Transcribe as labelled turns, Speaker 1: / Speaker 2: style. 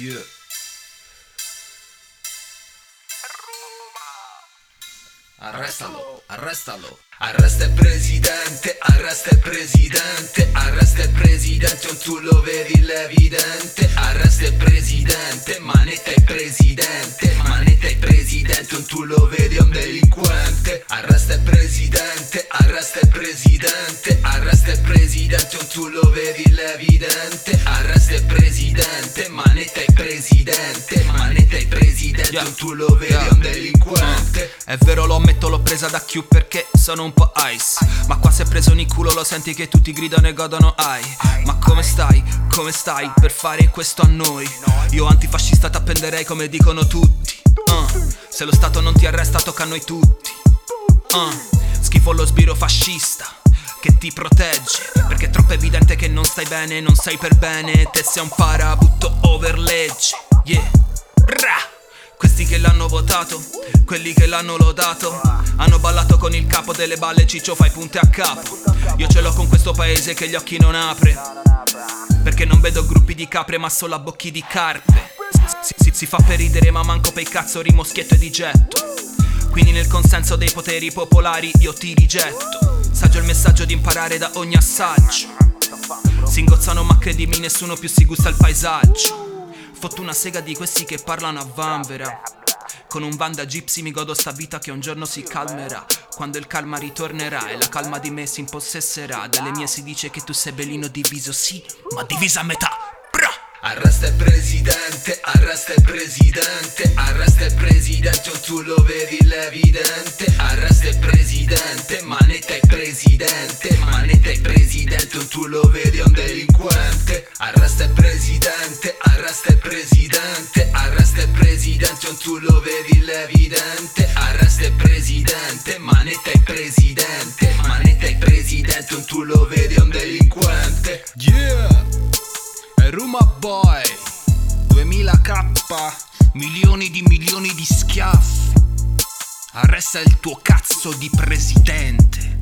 Speaker 1: Yeah. Arrestalo, arrestalo. Arresta il presidente, arresta il presidente, arresta il presidente, non tu lo vedi l'evidente. Arresta il presidente, manetta il presidente, manetta il presidente, non tu lo vedi un delinquente. Arresta il presidente, arresta il presidente, arresta il presidente, non tu lo vedi l'evidente. Arresta manetta il presidente, manetta il presidente,
Speaker 2: Yeah.
Speaker 1: tu lo vedi è un delinquente.
Speaker 2: È vero lo ammetto l'ho presa da Q perché sono un po' ice Ma qua se preso in culo lo senti che tutti gridano e godono ai Ma come stai? Come stai per fare questo a noi? Io antifascista t'appenderei come dicono tutti uh. Se lo Stato non ti arresta tocca a noi tutti uh. Schifo lo sbiro fascista che ti protegge. Perché è troppo evidente che non stai bene, non sei per bene. Te sei un parabutto over legge. Yeah. Bra! Questi che l'hanno votato, quelli che l'hanno lodato Hanno ballato con il capo delle balle Ciccio fai punte a capo. Io ce l'ho con questo paese che gli occhi non apre. Perché non vedo gruppi di capre ma solo a bocchi di carpe. Si, si- si fa per ridere ma manco per il cazzo rimoschietto e di getto consenso dei poteri popolari io ti rigetto. Saggio il messaggio di imparare da ogni assaggio. Si ingozzano macche di me, nessuno più si gusta il paesaggio. Fotto una sega di questi che parlano a vanvera. Con un van da gypsy mi godo sta vita che un giorno si calmerà. Quando il calma ritornerà e la calma di me si impossesserà. Dalle mie si dice che tu sei bellino diviso, sì, ma diviso a metà!
Speaker 1: Arresta il presidente, arresta il presidente, arresta il presidente, non tu lo vedi l'evidente. Arresta il presidente, manetta il presidente, manetta il presidente, non tu lo vedi un delinquente. Arresta il presidente, arresta il presidente, arresta il presidente, non tu lo vedi l'evidente. Arresta il presidente, manetta il presidente, manetta il presidente, non tu lo vedi un delinquente.
Speaker 2: Yeah! Ruma Boy 2000k Milioni di milioni di schiaffi. Arresta il tuo cazzo di presidente